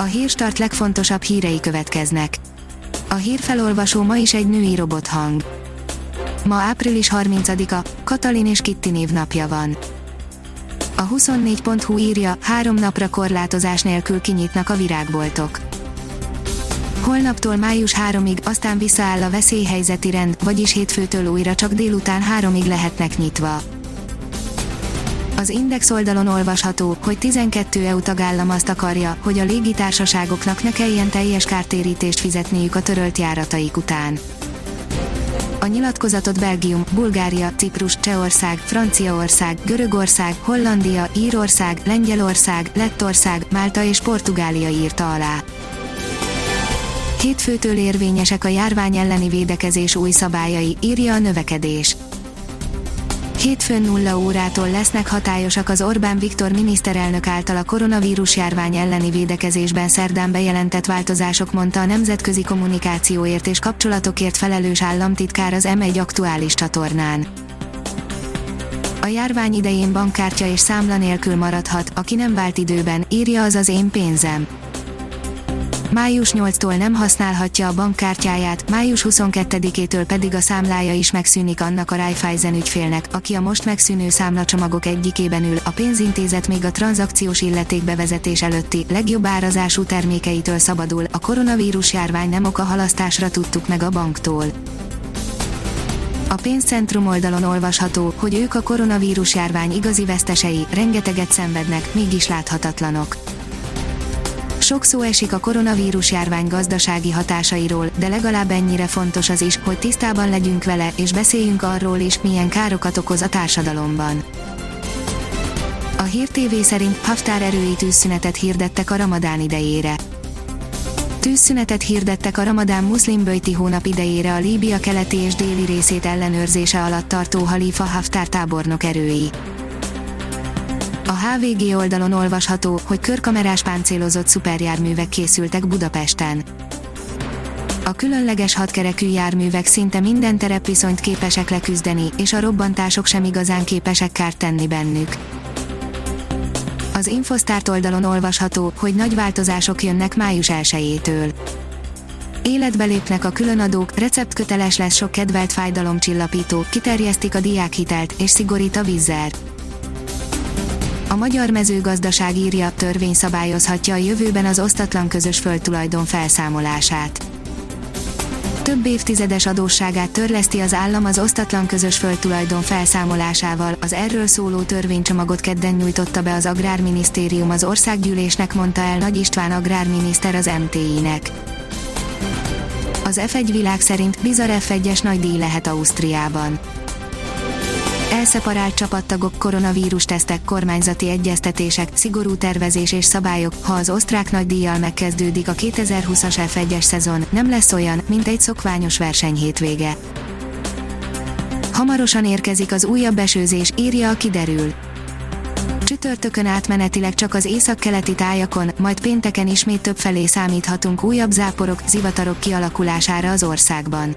A hírstart legfontosabb hírei következnek. A hírfelolvasó ma is egy női robothang. Ma április 30-a, Katalin és Kitti névnapja van. A 24.hu írja, három napra korlátozás nélkül kinyitnak a virágboltok. Holnaptól május 3-ig, aztán visszaáll a veszélyhelyzeti rend, vagyis hétfőtől újra csak délután 3-ig lehetnek nyitva. Az Index oldalon olvasható, hogy 12 EU tagállam azt akarja, hogy a légitársaságoknak ne kelljen teljes kártérítést fizetniük a törölt járataik után. A nyilatkozatot Belgium, Bulgária, Ciprus, Csehország, Franciaország, Görögország, Hollandia, Írország, Lengyelország, Lettország, Málta és Portugália írta alá. Hétfőtől érvényesek a járvány elleni védekezés új szabályai, írja a növekedés. Hétfőn nulla órától lesznek hatályosak az Orbán Viktor miniszterelnök által a koronavírus járvány elleni védekezésben szerdán bejelentett változások mondta a Nemzetközi Kommunikációért és Kapcsolatokért felelős államtitkár az M1 aktuális csatornán. A járvány idején bankkártya és számla nélkül maradhat, aki nem vált időben, írja az az én pénzem május 8-tól nem használhatja a bankkártyáját, május 22-től pedig a számlája is megszűnik annak a Raiffeisen ügyfélnek, aki a most megszűnő számlacsomagok egyikében ül, a pénzintézet még a tranzakciós illeték bevezetés előtti, legjobb árazású termékeitől szabadul, a koronavírus járvány nem oka halasztásra tudtuk meg a banktól. A pénzcentrum oldalon olvasható, hogy ők a koronavírus járvány igazi vesztesei, rengeteget szenvednek, mégis láthatatlanok sok szó esik a koronavírus járvány gazdasági hatásairól, de legalább ennyire fontos az is, hogy tisztában legyünk vele, és beszéljünk arról is, milyen károkat okoz a társadalomban. A Hír TV szerint Haftar erői tűzszünetet hirdettek a ramadán idejére. Tűzszünetet hirdettek a ramadán muszlim hónap idejére a Líbia keleti és déli részét ellenőrzése alatt tartó Halifa Haftar tábornok erői. A HVG oldalon olvasható, hogy körkamerás páncélozott szuperjárművek készültek Budapesten. A különleges hatkerekű járművek szinte minden terepviszonyt képesek leküzdeni, és a robbantások sem igazán képesek kárt tenni bennük. Az Infosztárt oldalon olvasható, hogy nagy változások jönnek május 1-től. Életbe lépnek a különadók, receptköteles lesz sok kedvelt fájdalomcsillapító, kiterjesztik a diákhitelt, és szigorít a vízzel. A magyar mezőgazdaság írja, törvény szabályozhatja a jövőben az osztatlan közös földtulajdon felszámolását. Több évtizedes adósságát törleszti az állam az osztatlan közös földtulajdon felszámolásával, az erről szóló törvénycsomagot kedden nyújtotta be az Agrárminisztérium az országgyűlésnek mondta el Nagy István agrárminiszter az MTI-nek. Az F1 világ szerint bizarr F1-es nagy díj lehet Ausztriában Elszeparált csapattagok koronavírus tesztek, kormányzati egyeztetések, szigorú tervezés és szabályok, ha az osztrák nagydíjjal megkezdődik a 2020-as F1-es szezon, nem lesz olyan, mint egy szokványos verseny hétvége. Hamarosan érkezik az újabb esőzés, írja a kiderül. Csütörtökön átmenetileg csak az északkeleti tájakon, majd pénteken ismét több felé számíthatunk újabb záporok, zivatarok kialakulására az országban.